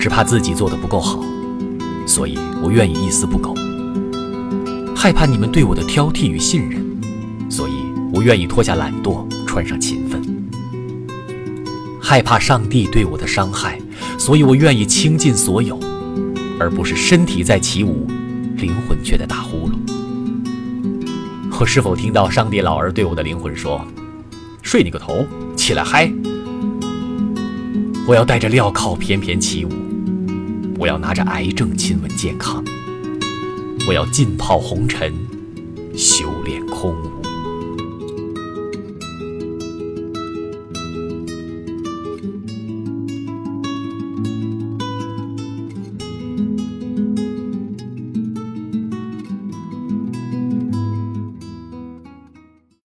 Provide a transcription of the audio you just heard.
只怕自己做的不够好，所以我愿意一丝不苟；害怕你们对我的挑剔与信任，所以我愿意脱下懒惰，穿上勤奋；害怕上帝对我的伤害，所以我愿意倾尽所有，而不是身体在起舞，灵魂却在打呼噜。我是否听到上帝老儿对我的灵魂说：“睡你个头，起来嗨！”我要带着镣铐翩翩起舞。我要拿着癌症亲吻健康，我要浸泡红尘，修炼空无。